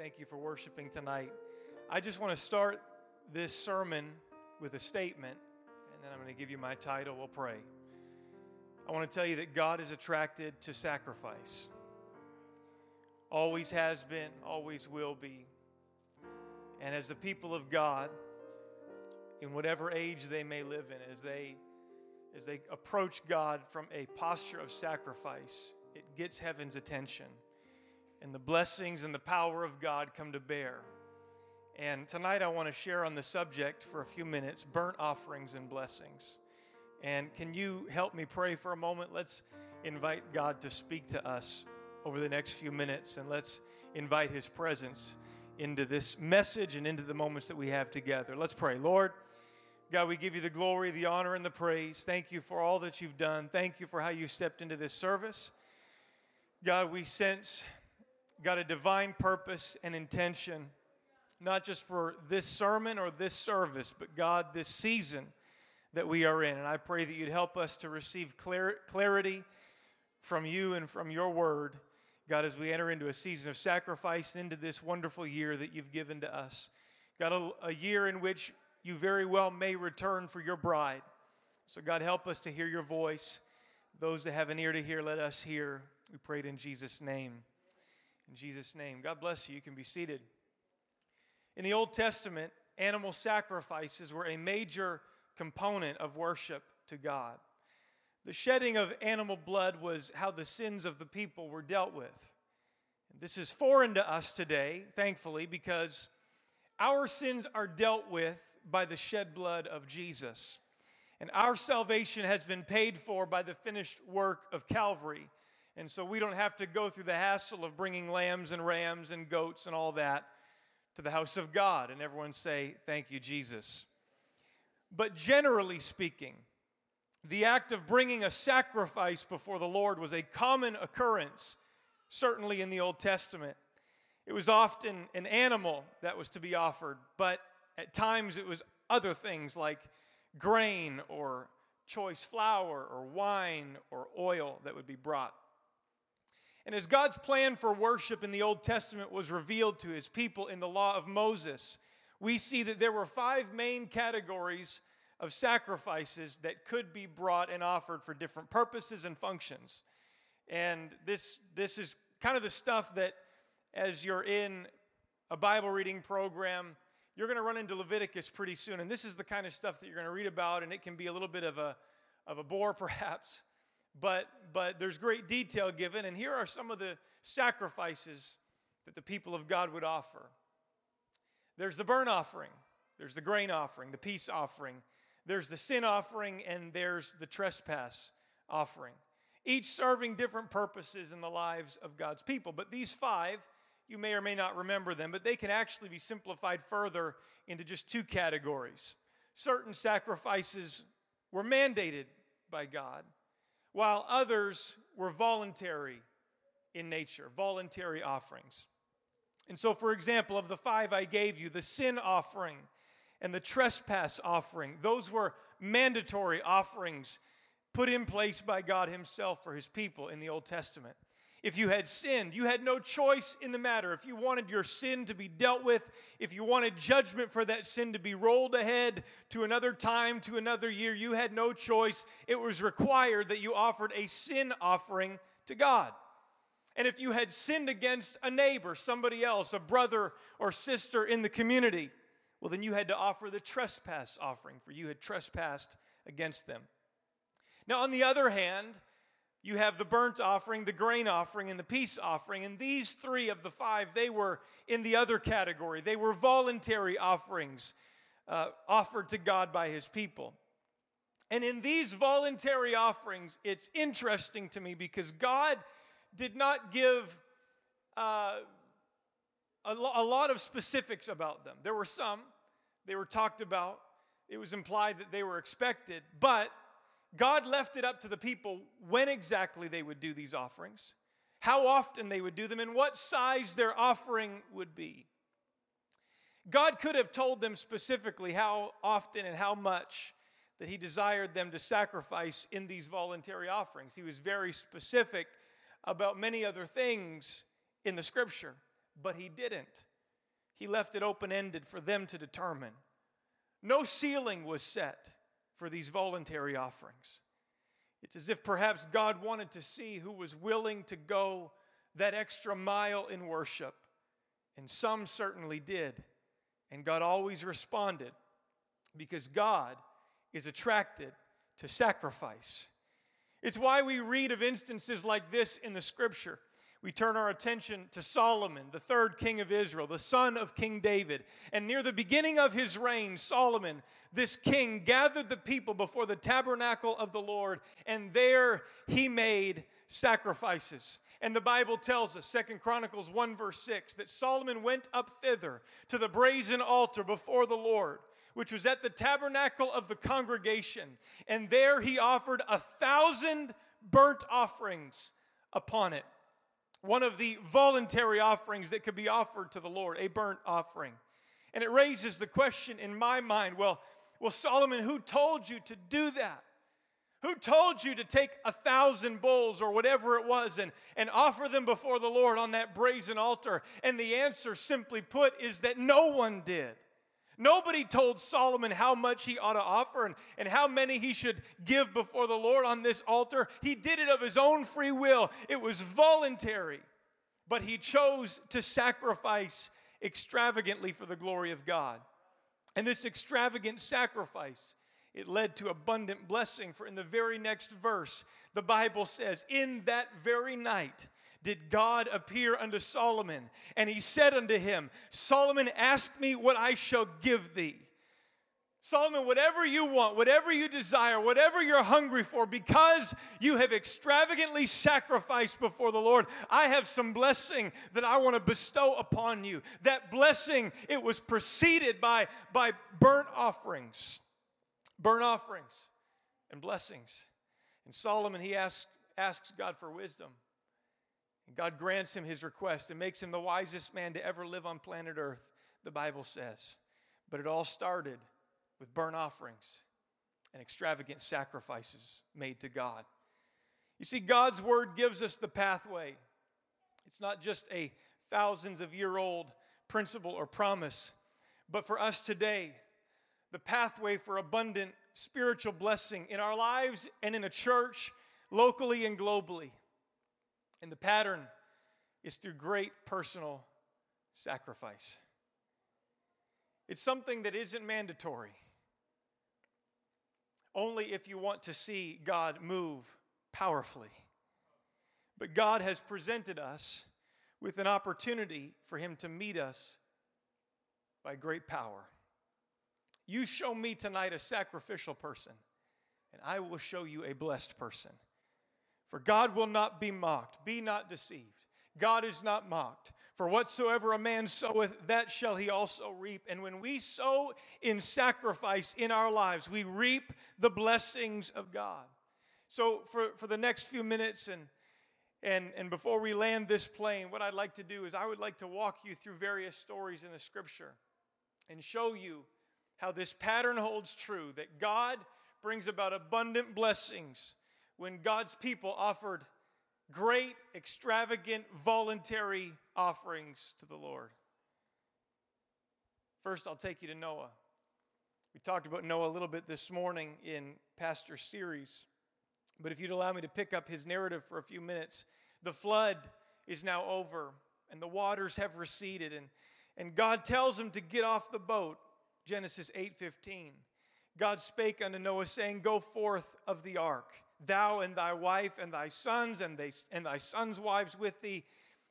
Thank you for worshiping tonight. I just want to start this sermon with a statement, and then I'm going to give you my title. We'll pray. I want to tell you that God is attracted to sacrifice. Always has been, always will be. And as the people of God, in whatever age they may live in, as they as they approach God from a posture of sacrifice, it gets heaven's attention and the blessings and the power of God come to bear. And tonight I want to share on the subject for a few minutes burnt offerings and blessings. And can you help me pray for a moment? Let's invite God to speak to us over the next few minutes and let's invite His presence into this message and into the moments that we have together. Let's pray. Lord, God, we give you the glory, the honor, and the praise. Thank you for all that you've done. Thank you for how you stepped into this service. God, we sense got a divine purpose and intention, not just for this sermon or this service, but God, this season that we are in. And I pray that you'd help us to receive clar- clarity from you and from your word, God, as we enter into a season of sacrifice and into this wonderful year that you've given to us. God, a, a year in which you very well may return for your bride. So, God, help us to hear your voice. Those that have an ear to hear, let us hear. We prayed in Jesus' name. In Jesus' name. God bless you. You can be seated. In the Old Testament, animal sacrifices were a major component of worship to God. The shedding of animal blood was how the sins of the people were dealt with. This is foreign to us today, thankfully, because our sins are dealt with by the shed blood of Jesus. And our salvation has been paid for by the finished work of Calvary. And so we don't have to go through the hassle of bringing lambs and rams and goats and all that to the house of God. And everyone say, Thank you, Jesus. But generally speaking, the act of bringing a sacrifice before the Lord was a common occurrence, certainly in the Old Testament. It was often an animal that was to be offered, but at times it was other things like grain or choice flour or wine or oil that would be brought. And as God's plan for worship in the Old Testament was revealed to his people in the law of Moses, we see that there were five main categories of sacrifices that could be brought and offered for different purposes and functions. And this, this is kind of the stuff that, as you're in a Bible reading program, you're going to run into Leviticus pretty soon. And this is the kind of stuff that you're going to read about, and it can be a little bit of a, of a bore, perhaps but, but there's great detail given. And here are some of the sacrifices that the people of God would offer there's the burnt offering, there's the grain offering, the peace offering, there's the sin offering, and there's the trespass offering. Each serving different purposes in the lives of God's people. But these five, you may or may not remember them, but they can actually be simplified further into just two categories. Certain sacrifices were mandated by God, while others were voluntary in nature, voluntary offerings. And so, for example, of the five I gave you, the sin offering and the trespass offering, those were mandatory offerings put in place by God Himself for His people in the Old Testament. If you had sinned, you had no choice in the matter. If you wanted your sin to be dealt with, if you wanted judgment for that sin to be rolled ahead to another time, to another year, you had no choice. It was required that you offered a sin offering to God. And if you had sinned against a neighbor, somebody else, a brother or sister in the community, well, then you had to offer the trespass offering, for you had trespassed against them. Now, on the other hand, you have the burnt offering, the grain offering, and the peace offering. And these three of the five, they were in the other category. They were voluntary offerings uh, offered to God by his people. And in these voluntary offerings, it's interesting to me because God did not give uh, a, lo- a lot of specifics about them. There were some, they were talked about, it was implied that they were expected, but God left it up to the people when exactly they would do these offerings, how often they would do them, and what size their offering would be. God could have told them specifically how often and how much that He desired them to sacrifice in these voluntary offerings. He was very specific about many other things in the scripture, but He didn't. he left it open ended for them to determine. No ceiling was set for these voluntary offerings. It's as if perhaps God wanted to see who was willing to go that extra mile in worship. And some certainly did. And God always responded because God is attracted to sacrifice. It's why we read of instances like this in the scripture. We turn our attention to Solomon, the third king of Israel, the son of King David. And near the beginning of his reign, Solomon, this king, gathered the people before the tabernacle of the Lord, and there he made sacrifices. And the Bible tells us, Second Chronicles 1, verse 6, that Solomon went up thither to the brazen altar before the Lord which was at the tabernacle of the congregation. And there he offered a thousand burnt offerings upon it. One of the voluntary offerings that could be offered to the Lord, a burnt offering. And it raises the question in my mind well, well, Solomon, who told you to do that? Who told you to take a thousand bulls or whatever it was and, and offer them before the Lord on that brazen altar? And the answer, simply put, is that no one did. Nobody told Solomon how much he ought to offer and, and how many he should give before the Lord on this altar. He did it of his own free will, it was voluntary. But he chose to sacrifice extravagantly for the glory of God. And this extravagant sacrifice, it led to abundant blessing. For in the very next verse, the Bible says, In that very night, did God appear unto Solomon, and he said unto him, Solomon, ask me what I shall give thee. Solomon, whatever you want, whatever you desire, whatever you're hungry for, because you have extravagantly sacrificed before the Lord, I have some blessing that I want to bestow upon you. That blessing, it was preceded by, by burnt offerings, burnt offerings and blessings. And Solomon, he asks, asks God for wisdom. God grants him his request and makes him the wisest man to ever live on planet Earth, the Bible says. But it all started with burnt offerings and extravagant sacrifices made to God. You see, God's word gives us the pathway. It's not just a thousands of year old principle or promise, but for us today, the pathway for abundant spiritual blessing in our lives and in a church, locally and globally. And the pattern is through great personal sacrifice. It's something that isn't mandatory. Only if you want to see God move powerfully. But God has presented us with an opportunity for Him to meet us by great power. You show me tonight a sacrificial person, and I will show you a blessed person. For God will not be mocked. Be not deceived. God is not mocked. For whatsoever a man soweth, that shall he also reap. And when we sow in sacrifice in our lives, we reap the blessings of God. So, for, for the next few minutes, and, and, and before we land this plane, what I'd like to do is I would like to walk you through various stories in the scripture and show you how this pattern holds true that God brings about abundant blessings when God's people offered great, extravagant, voluntary offerings to the Lord. First, I'll take you to Noah. We talked about Noah a little bit this morning in Pastor series, but if you'd allow me to pick up his narrative for a few minutes, the flood is now over and the waters have receded and, and God tells him to get off the boat. Genesis 8:15. God spake unto Noah saying, "Go forth of the ark." Thou and thy wife and thy sons and, they, and thy sons' wives with thee.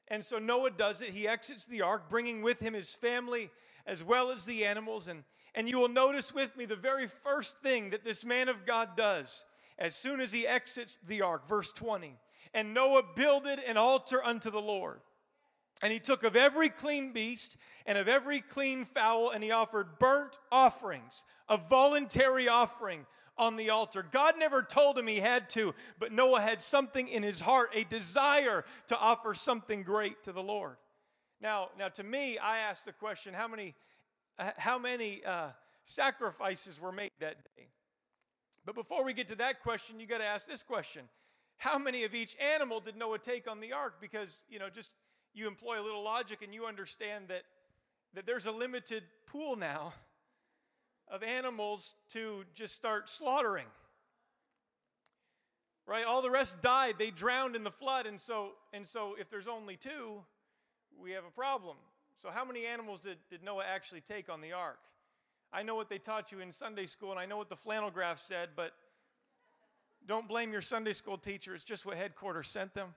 And so Noah does it. He exits the ark, bringing with him his family as well as the animals. And, and you will notice with me the very first thing that this man of God does as soon as he exits the ark, verse 20. And Noah builded an altar unto the Lord. And he took of every clean beast and of every clean fowl, and he offered burnt offerings, a voluntary offering on the altar. God never told him he had to, but Noah had something in his heart, a desire to offer something great to the Lord. Now, now to me, I ask the question: How many, how many uh, sacrifices were made that day? But before we get to that question, you got to ask this question: How many of each animal did Noah take on the ark? Because you know, just you employ a little logic and you understand that that there's a limited pool now of animals to just start slaughtering. Right? All the rest died. They drowned in the flood. And so, and so if there's only two, we have a problem. So, how many animals did, did Noah actually take on the ark? I know what they taught you in Sunday school, and I know what the flannel graph said, but don't blame your Sunday school teacher. It's just what headquarters sent them.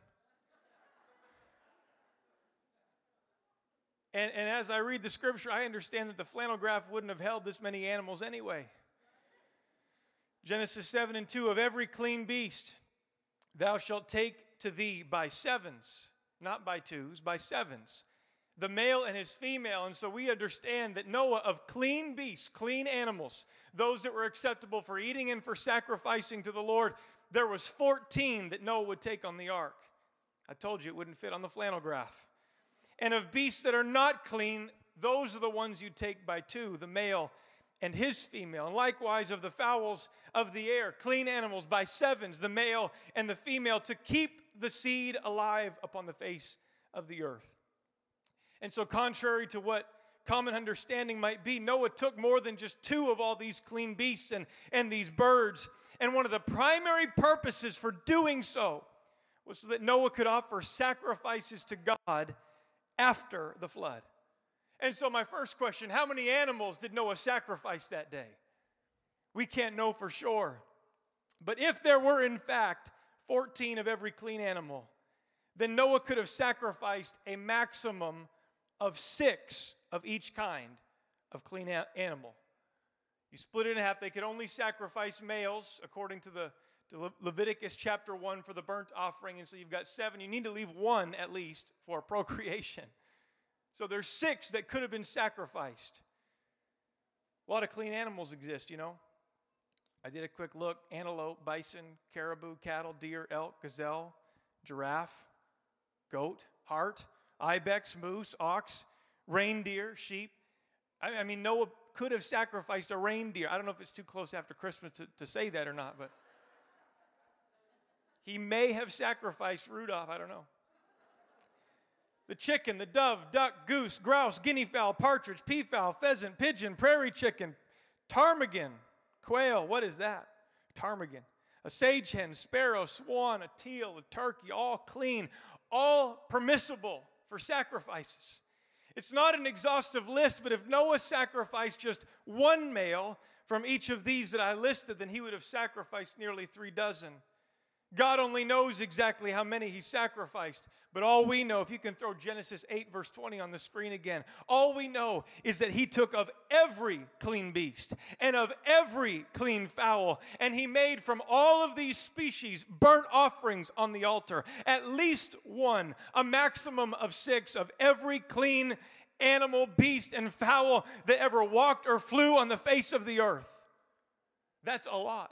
And, and as I read the scripture, I understand that the flannel graph wouldn't have held this many animals anyway. Genesis 7 and 2 of every clean beast thou shalt take to thee by sevens, not by twos, by sevens, the male and his female. And so we understand that Noah, of clean beasts, clean animals, those that were acceptable for eating and for sacrificing to the Lord, there was 14 that Noah would take on the ark. I told you it wouldn't fit on the flannel graph and of beasts that are not clean, those are the ones you take by two, the male and his female. And likewise of the fowls of the air, clean animals by sevens, the male and the female, to keep the seed alive upon the face of the earth. And so, contrary to what common understanding might be, Noah took more than just two of all these clean beasts and, and these birds. And one of the primary purposes for doing so was so that Noah could offer sacrifices to God after the flood. And so, my first question how many animals did Noah sacrifice that day? We can't know for sure. But if there were, in fact, 14 of every clean animal, then Noah could have sacrificed a maximum of six of each kind of clean a- animal. You split it in half. They could only sacrifice males according to the to Le- Leviticus chapter 1 for the burnt offering. And so you've got seven. You need to leave one at least for procreation. So there's six that could have been sacrificed. A lot of clean animals exist, you know. I did a quick look antelope, bison, caribou, cattle, deer, elk, gazelle, giraffe, goat, hart, ibex, moose, ox, reindeer, sheep. I, I mean, Noah could have sacrificed a reindeer. I don't know if it's too close after Christmas to, to say that or not, but he may have sacrificed Rudolph, I don't know. The chicken, the dove, duck, goose, grouse, guinea fowl, partridge, peafowl, pheasant, pigeon, prairie chicken, ptarmigan, quail, what is that? Ptarmigan. A sage hen, sparrow, swan, a teal, a turkey, all clean, all permissible for sacrifices. It's not an exhaustive list, but if Noah sacrificed just one male from each of these that I listed, then he would have sacrificed nearly three dozen. God only knows exactly how many he sacrificed. But all we know, if you can throw Genesis 8, verse 20 on the screen again, all we know is that he took of every clean beast and of every clean fowl, and he made from all of these species burnt offerings on the altar. At least one, a maximum of six of every clean animal, beast, and fowl that ever walked or flew on the face of the earth. That's a lot.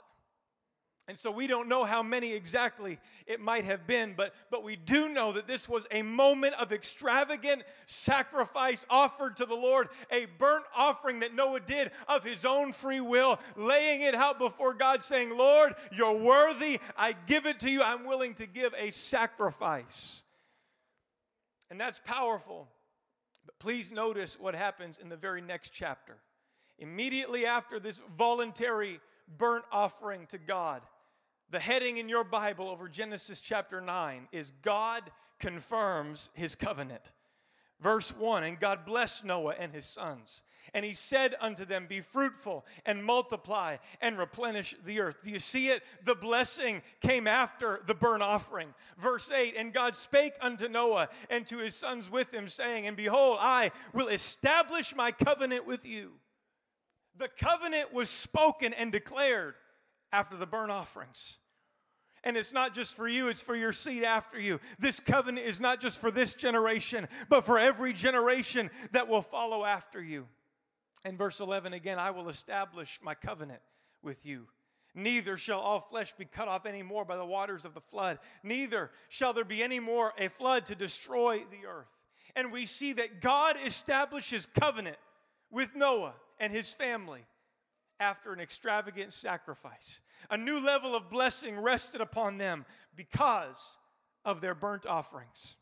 And so we don't know how many exactly it might have been, but, but we do know that this was a moment of extravagant sacrifice offered to the Lord, a burnt offering that Noah did of his own free will, laying it out before God, saying, Lord, you're worthy. I give it to you. I'm willing to give a sacrifice. And that's powerful. But please notice what happens in the very next chapter. Immediately after this voluntary burnt offering to God, the heading in your Bible over Genesis chapter 9 is God confirms his covenant. Verse 1 And God blessed Noah and his sons. And he said unto them, Be fruitful and multiply and replenish the earth. Do you see it? The blessing came after the burnt offering. Verse 8 And God spake unto Noah and to his sons with him, saying, And behold, I will establish my covenant with you. The covenant was spoken and declared after the burnt offerings. And it's not just for you, it's for your seed after you. This covenant is not just for this generation, but for every generation that will follow after you. In verse 11 again, I will establish my covenant with you. Neither shall all flesh be cut off any more by the waters of the flood, neither shall there be any more a flood to destroy the earth. And we see that God establishes covenant with Noah and his family after an extravagant sacrifice. A new level of blessing rested upon them because of their burnt offerings.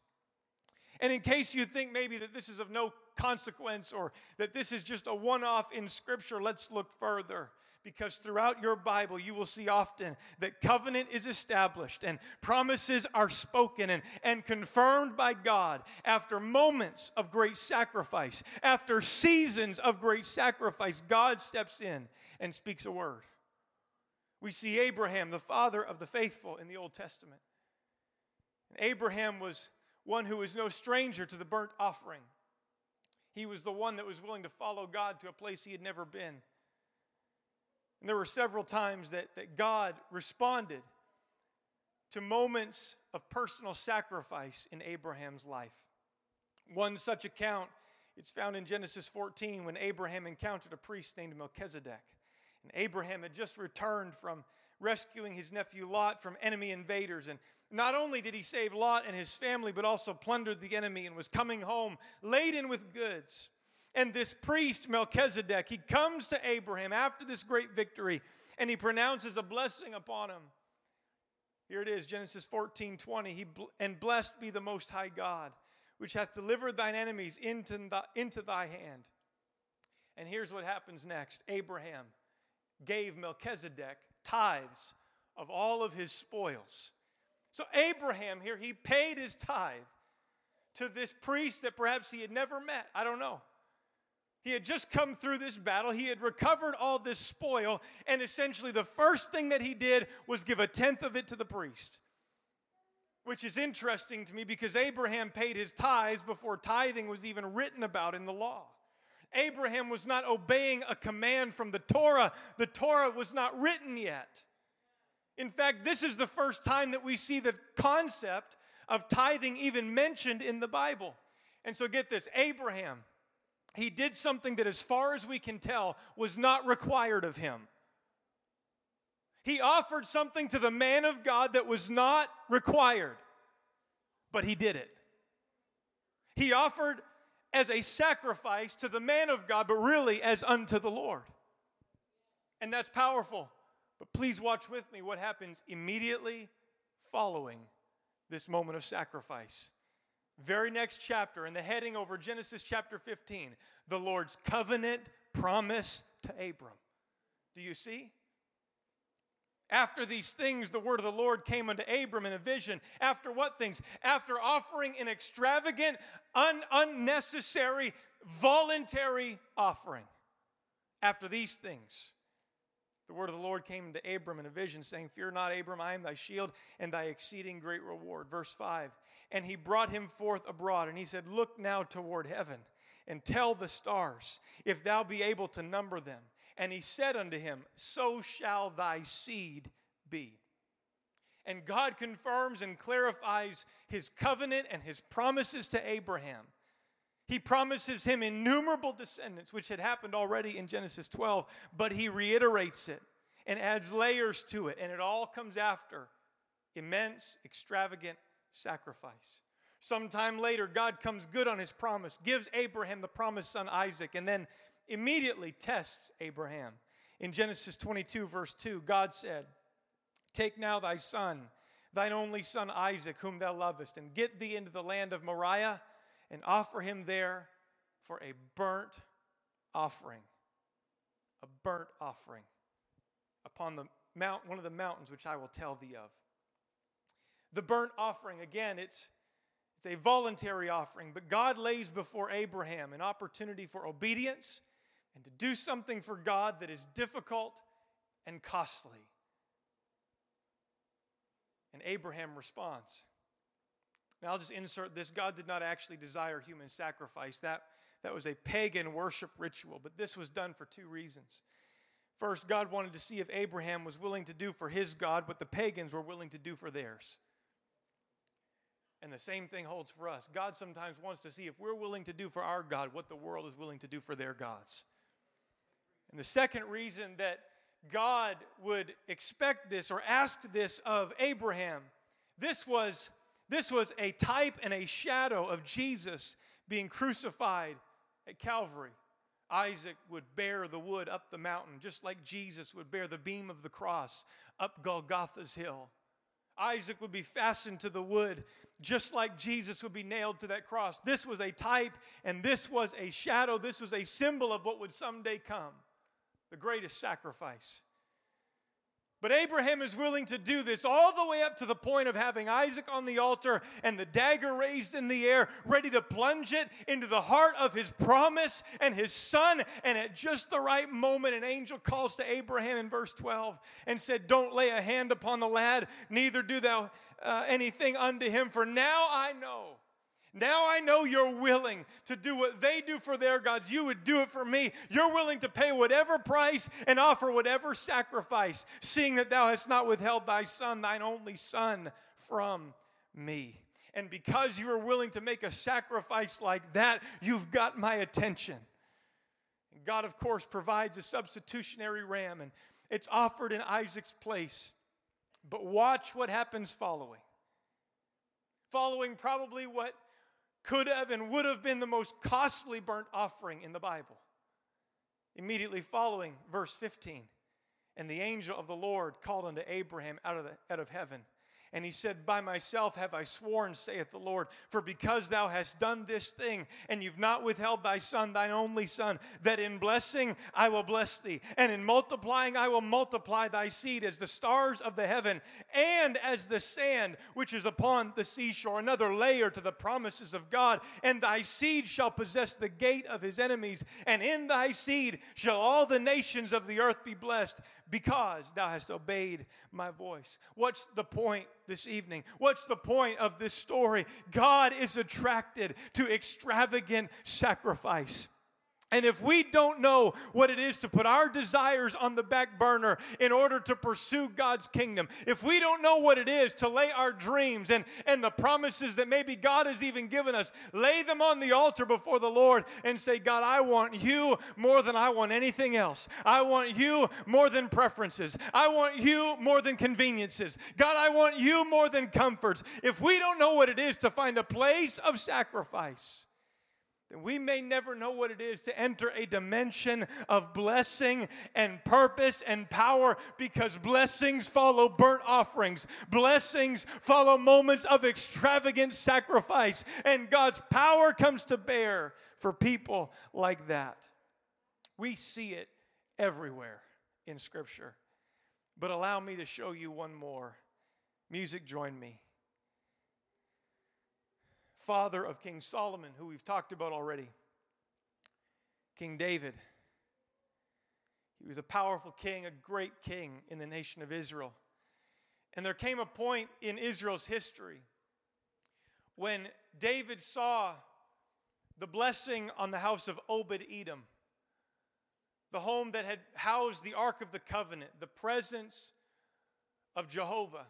And in case you think maybe that this is of no consequence or that this is just a one off in Scripture, let's look further. Because throughout your Bible, you will see often that covenant is established and promises are spoken and, and confirmed by God after moments of great sacrifice. After seasons of great sacrifice, God steps in and speaks a word. We see Abraham, the father of the faithful, in the Old Testament. And Abraham was one who was no stranger to the burnt offering. He was the one that was willing to follow God to a place he had never been. And there were several times that, that God responded to moments of personal sacrifice in Abraham's life. One such account, it's found in Genesis 14 when Abraham encountered a priest named Melchizedek. And Abraham had just returned from rescuing his nephew Lot from enemy invaders. And not only did he save Lot and his family, but also plundered the enemy and was coming home laden with goods. And this priest, Melchizedek, he comes to Abraham after this great victory and he pronounces a blessing upon him. Here it is, Genesis 14 20. He, and blessed be the Most High God, which hath delivered thine enemies into, the, into thy hand. And here's what happens next Abraham gave Melchizedek tithes of all of his spoils. So, Abraham here, he paid his tithe to this priest that perhaps he had never met. I don't know. He had just come through this battle. He had recovered all this spoil. And essentially, the first thing that he did was give a tenth of it to the priest. Which is interesting to me because Abraham paid his tithes before tithing was even written about in the law. Abraham was not obeying a command from the Torah, the Torah was not written yet. In fact, this is the first time that we see the concept of tithing even mentioned in the Bible. And so get this Abraham, he did something that, as far as we can tell, was not required of him. He offered something to the man of God that was not required, but he did it. He offered as a sacrifice to the man of God, but really as unto the Lord. And that's powerful. But please watch with me what happens immediately following this moment of sacrifice. Very next chapter, in the heading over Genesis chapter 15, the Lord's covenant promise to Abram. Do you see? After these things, the word of the Lord came unto Abram in a vision. After what things? After offering an extravagant, un- unnecessary, voluntary offering. After these things, the word of the Lord came to Abram in a vision, saying, Fear not, Abram, I am thy shield and thy exceeding great reward. Verse 5 And he brought him forth abroad, and he said, Look now toward heaven, and tell the stars, if thou be able to number them. And he said unto him, So shall thy seed be. And God confirms and clarifies his covenant and his promises to Abraham. He promises him innumerable descendants, which had happened already in Genesis 12, but he reiterates it and adds layers to it, and it all comes after immense, extravagant sacrifice. Sometime later, God comes good on his promise, gives Abraham the promised son Isaac, and then immediately tests Abraham. In Genesis 22, verse 2, God said, Take now thy son, thine only son Isaac, whom thou lovest, and get thee into the land of Moriah and offer him there for a burnt offering. A burnt offering upon the mount, one of the mountains which I will tell thee of. The burnt offering, again, it's, it's a voluntary offering, but God lays before Abraham an opportunity for obedience and to do something for God that is difficult and costly. And Abraham responds. Now, I'll just insert this God did not actually desire human sacrifice. That, that was a pagan worship ritual, but this was done for two reasons. First, God wanted to see if Abraham was willing to do for his God what the pagans were willing to do for theirs. And the same thing holds for us. God sometimes wants to see if we're willing to do for our God what the world is willing to do for their gods. And the second reason that God would expect this or ask this of Abraham, this was this was a type and a shadow of Jesus being crucified at Calvary. Isaac would bear the wood up the mountain, just like Jesus would bear the beam of the cross up Golgotha's hill. Isaac would be fastened to the wood, just like Jesus would be nailed to that cross. This was a type and this was a shadow. This was a symbol of what would someday come the greatest sacrifice. But Abraham is willing to do this all the way up to the point of having Isaac on the altar and the dagger raised in the air, ready to plunge it into the heart of his promise and his son. And at just the right moment, an angel calls to Abraham in verse 12 and said, Don't lay a hand upon the lad, neither do thou uh, anything unto him, for now I know now I know you're willing to do what they do for their gods. You would do it for me. You're willing to pay whatever price and offer whatever sacrifice, seeing that thou hast not withheld thy son, thine only son, from me. And because you are willing to make a sacrifice like that, you've got my attention. God, of course, provides a substitutionary ram, and it's offered in Isaac's place. But watch what happens following. Following probably what could have and would have been the most costly burnt offering in the Bible. Immediately following verse 15, and the angel of the Lord called unto Abraham out of, the, out of heaven and he said, By myself have I sworn, saith the Lord, for because thou hast done this thing, and you've not withheld thy son, thine only son, that in blessing I will bless thee, and in multiplying I will multiply thy seed as the stars of the heaven, and as the sand which is upon the seashore. Another layer to the promises of God. And thy seed shall possess the gate of his enemies, and in thy seed shall all the nations of the earth be blessed because thou hast obeyed my voice. What's the point this evening? What's the point of this story? God is attracted to extravagant sacrifice. And if we don't know what it is to put our desires on the back burner in order to pursue God's kingdom, if we don't know what it is to lay our dreams and, and the promises that maybe God has even given us, lay them on the altar before the Lord and say, God, I want you more than I want anything else. I want you more than preferences. I want you more than conveniences. God, I want you more than comforts. If we don't know what it is to find a place of sacrifice, we may never know what it is to enter a dimension of blessing and purpose and power because blessings follow burnt offerings. Blessings follow moments of extravagant sacrifice, and God's power comes to bear for people like that. We see it everywhere in Scripture. But allow me to show you one more. Music, join me father of King Solomon, who we've talked about already. King David. He was a powerful king, a great king in the nation of Israel. And there came a point in Israel's history when David saw the blessing on the house of Obed Edom, the home that had housed the Ark of the Covenant, the presence of Jehovah.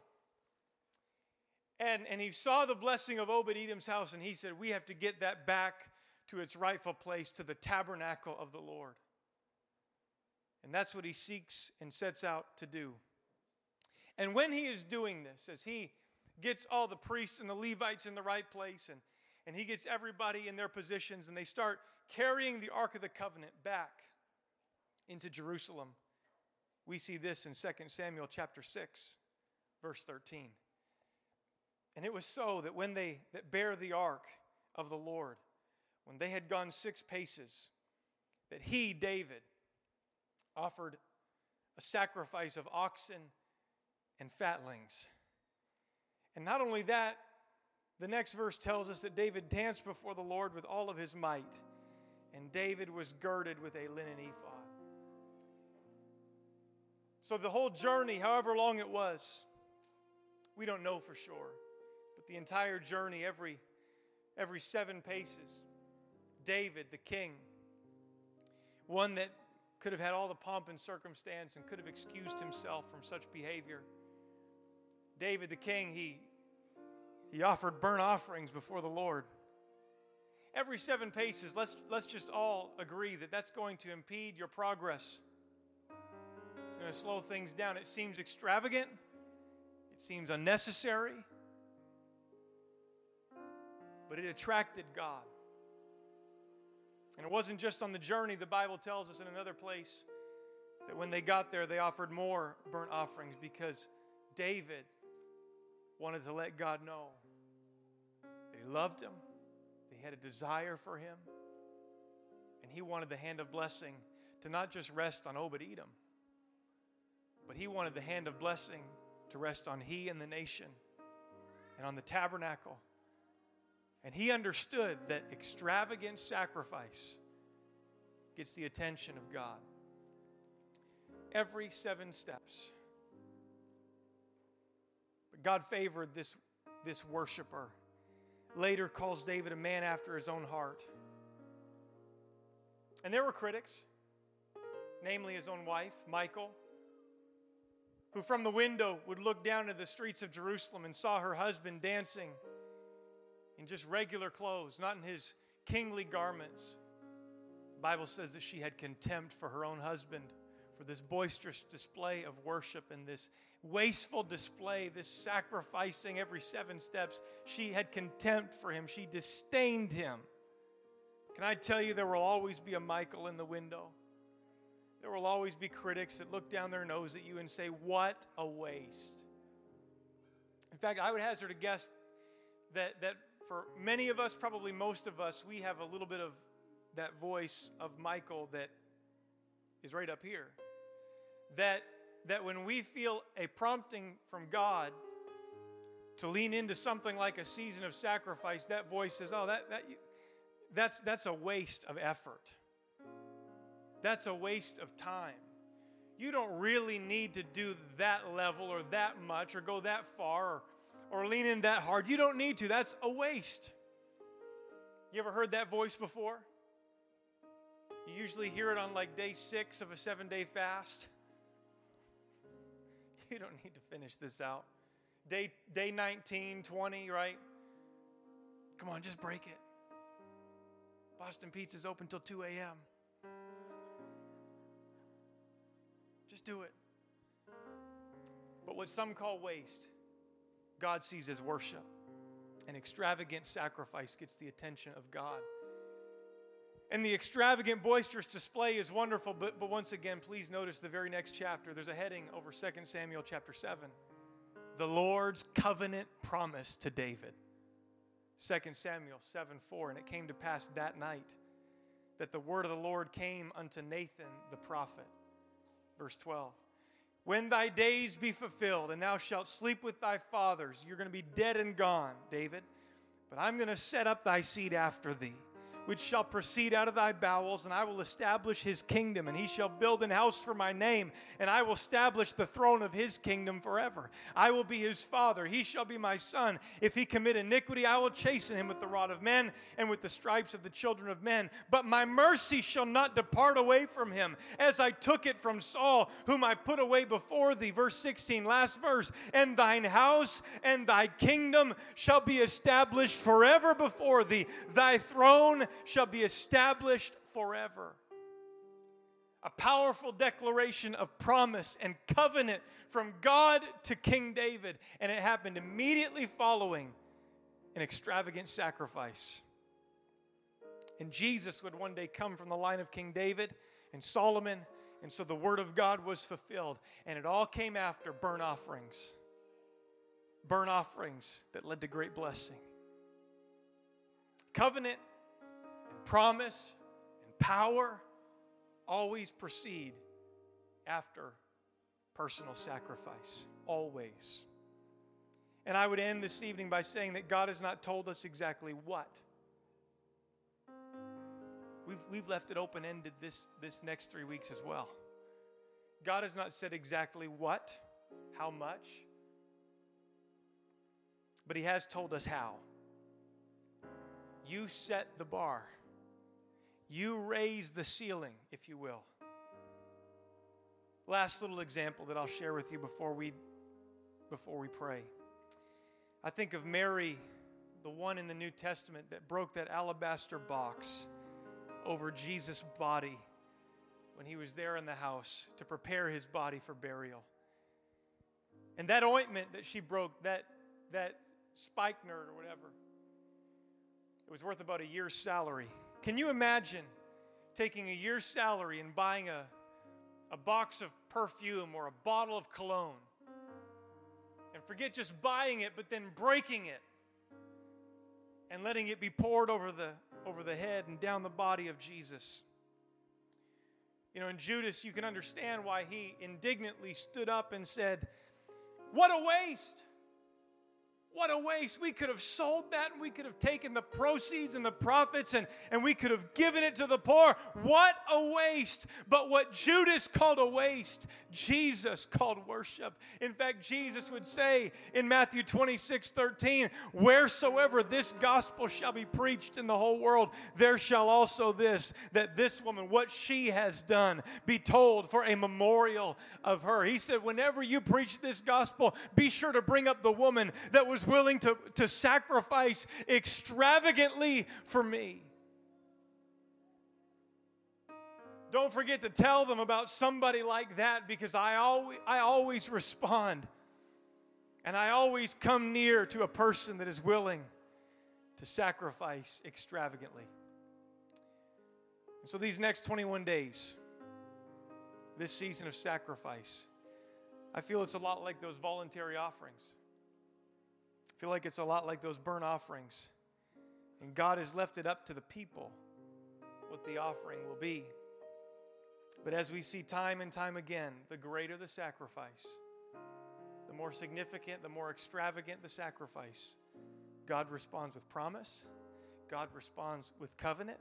And, and he saw the blessing of Obed Edom's house, and he said, We have to get that back to its rightful place, to the tabernacle of the Lord. And that's what he seeks and sets out to do. And when he is doing this, as he gets all the priests and the Levites in the right place, and, and he gets everybody in their positions, and they start carrying the Ark of the Covenant back into Jerusalem, we see this in 2 Samuel chapter 6, verse 13. And it was so that when they that bear the ark of the Lord, when they had gone six paces, that he, David, offered a sacrifice of oxen and fatlings. And not only that, the next verse tells us that David danced before the Lord with all of his might, and David was girded with a linen ephod. So the whole journey, however long it was, we don't know for sure the entire journey, every, every seven paces. David, the king, one that could have had all the pomp and circumstance and could have excused himself from such behavior. David, the king, he, he offered burnt offerings before the Lord. Every seven paces, let's, let's just all agree that that's going to impede your progress. It's going to slow things down. It seems extravagant, it seems unnecessary but it attracted God. And it wasn't just on the journey, the Bible tells us in another place that when they got there, they offered more burnt offerings because David wanted to let God know that he loved him, that he had a desire for him, and he wanted the hand of blessing to not just rest on Obed Edom, but he wanted the hand of blessing to rest on he and the nation and on the tabernacle. And he understood that extravagant sacrifice gets the attention of God. Every seven steps. But God favored this, this worshiper. Later calls David a man after his own heart. And there were critics, namely his own wife, Michal, who from the window would look down to the streets of Jerusalem and saw her husband dancing in just regular clothes, not in his kingly garments. The Bible says that she had contempt for her own husband for this boisterous display of worship and this wasteful display, this sacrificing every seven steps. She had contempt for him, she disdained him. Can I tell you, there will always be a Michal in the window? There will always be critics that look down their nose at you and say, What a waste. In fact, I would hazard a guess that, that for many of us, probably most of us, we have a little bit of that voice of Michal that is right up here. That, that when we feel a prompting from God to lean into something like a season of sacrifice, that voice says, Oh, that, that, that's, that's a waste of effort. That's a waste of time. You don't really need to do that level or that much or go that far or, or lean in that hard. You don't need to. That's a waste. You ever heard that voice before? You usually hear it on like day six of a seven day fast. You don't need to finish this out. Day, day 19, 20, right? Come on, just break it. Boston Pizza's open till 2 a.m. Just do it. But what some call waste, God sees as worship. An extravagant sacrifice gets the attention of God. And the extravagant, boisterous display is wonderful, but, but once again, please notice the very next chapter. There's a heading over 2 Samuel chapter 7. The Lord's covenant promise to David. 2 Samuel 7 4. And it came to pass that night that the word of the Lord came unto Nathan the prophet. Verse 12. When thy days be fulfilled, and thou shalt sleep with thy fathers, you're going to be dead and gone, David. But I'm going to set up thy seed after thee which shall proceed out of thy bowels, and I will establish his kingdom, and he shall build an house for my name, and I will establish the throne of his kingdom forever. I will be his father, he shall be my son. If he commit iniquity, I will chasten him with the rod of men and with the stripes of the children of men. But my mercy shall not depart away from him, as I took it from Saul, whom I put away before thee. Verse 16, last verse. And thine house and thy kingdom shall be established forever before thee. Thy throne shall be established forever. A powerful declaration of promise and covenant from God to King David, and it happened immediately following an extravagant sacrifice. And Jesus would one day come from the line of King David and Solomon, and so the word of God was fulfilled. And it all came after burnt offerings. Burnt offerings that led to great blessing. Covenant promise and power always proceed after personal sacrifice. Always. And I would end this evening by saying that God has not told us exactly what. We've, we've left it open ended this, this next three weeks as well. God has not said exactly what, how much, but He has told us how. You set the bar. You raise the ceiling, if you will. Last little example that I'll share with you before we before we pray. I think of Mary, the one in the New Testament that broke that alabaster box over Jesus' body when he was there in the house to prepare his body for burial. And that ointment that she broke, that, that spikenard or whatever, it was worth about a year's salary. Can you imagine taking a year's salary and buying a, a box of perfume or a bottle of cologne? And Forget just buying it, but then breaking it and letting it be poured over the, over the head and down the body of Jesus. You know, in Judas, you can understand why he indignantly stood up and said, What a waste! What a waste. We could have sold that and we could have taken the proceeds and the profits and, and we could have given it to the poor. What a waste. But what Judas called a waste, Jesus called worship. In fact, Jesus would say in Matthew 26 13, Wheresoever this gospel shall be preached in the whole world, there shall also this, that this woman, what she has done, be told for a memorial of her. He said, Whenever you preach this gospel, be sure to bring up the woman that was was willing to, to sacrifice extravagantly for me. Don't forget to tell them about somebody like that because I always, I always respond and I always come near to a person that is willing to sacrifice extravagantly. And so, these next 21 days, this season of sacrifice, I feel it's a lot like those voluntary offerings feel like it's a lot like those burnt offerings. And God has left it up to the people what the offering will be. But as we see time and time again, the greater the sacrifice, the more significant, the more extravagant the sacrifice, God responds with promise, God responds with covenant,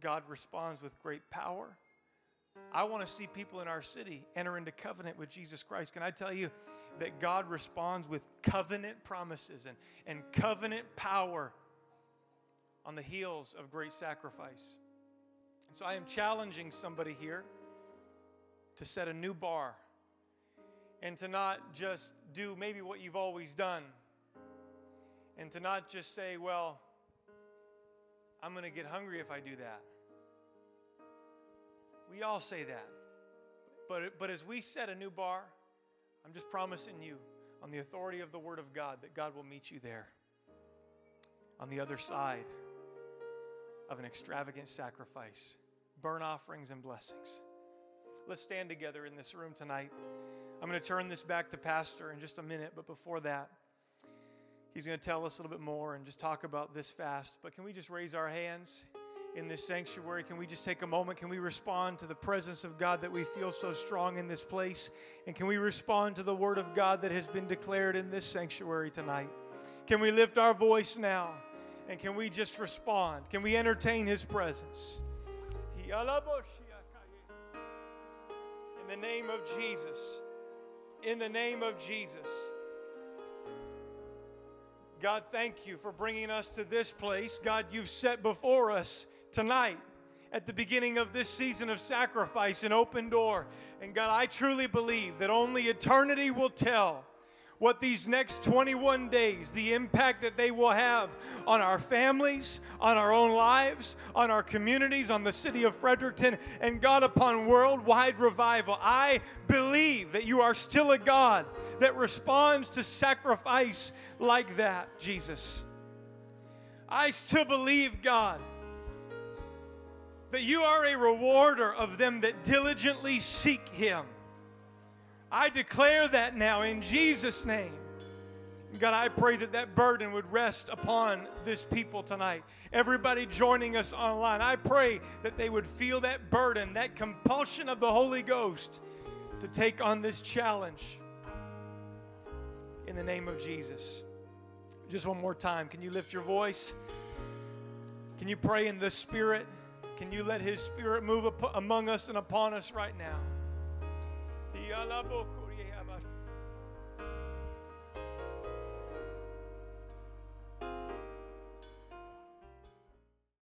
God responds with great power. I want to see people in our city enter into covenant with Jesus Christ. Can I tell you that God responds with covenant promises and, and covenant power on the heels of great sacrifice? And so I am challenging somebody here to set a new bar and to not just do maybe what you've always done and to not just say, well, I'm going to get hungry if I do that. We all say that. But, but as we set a new bar, I'm just promising you, on the authority of the Word of God, that God will meet you there on the other side of an extravagant sacrifice, burn offerings and blessings. Let's stand together in this room tonight. I'm going to turn this back to Pastor in just a minute, but before that, he's going to tell us a little bit more and just talk about this fast. But can we just raise our hands? In this sanctuary. Can we just take a moment? Can we respond to the presence of God that we feel so strong in this place? And can we respond to the word of God that has been declared in this sanctuary tonight? Can we lift our voice now? And can we just respond? Can we entertain his presence? In the name of Jesus. In the name of Jesus. God, thank you for bringing us to this place. God, you've set before us tonight at the beginning of this season of sacrifice, an open door. And God, I truly believe that only eternity will tell what these next 21 days, the impact that they will have on our families, on our own lives, on our communities, on the city of Fredericton, and God, upon worldwide revival. I believe that you are still a God that responds to sacrifice like that, Jesus. I still believe, God, that you are a rewarder of them that diligently seek him. I declare that now in Jesus' name. God, I pray that that burden would rest upon this people tonight. Everybody joining us online, I pray that they would feel that burden, that compulsion of the Holy Ghost to take on this challenge in the name of Jesus. Just one more time, can you lift your voice? Can you pray in the Spirit? Can you let His Spirit move among us and upon us right now?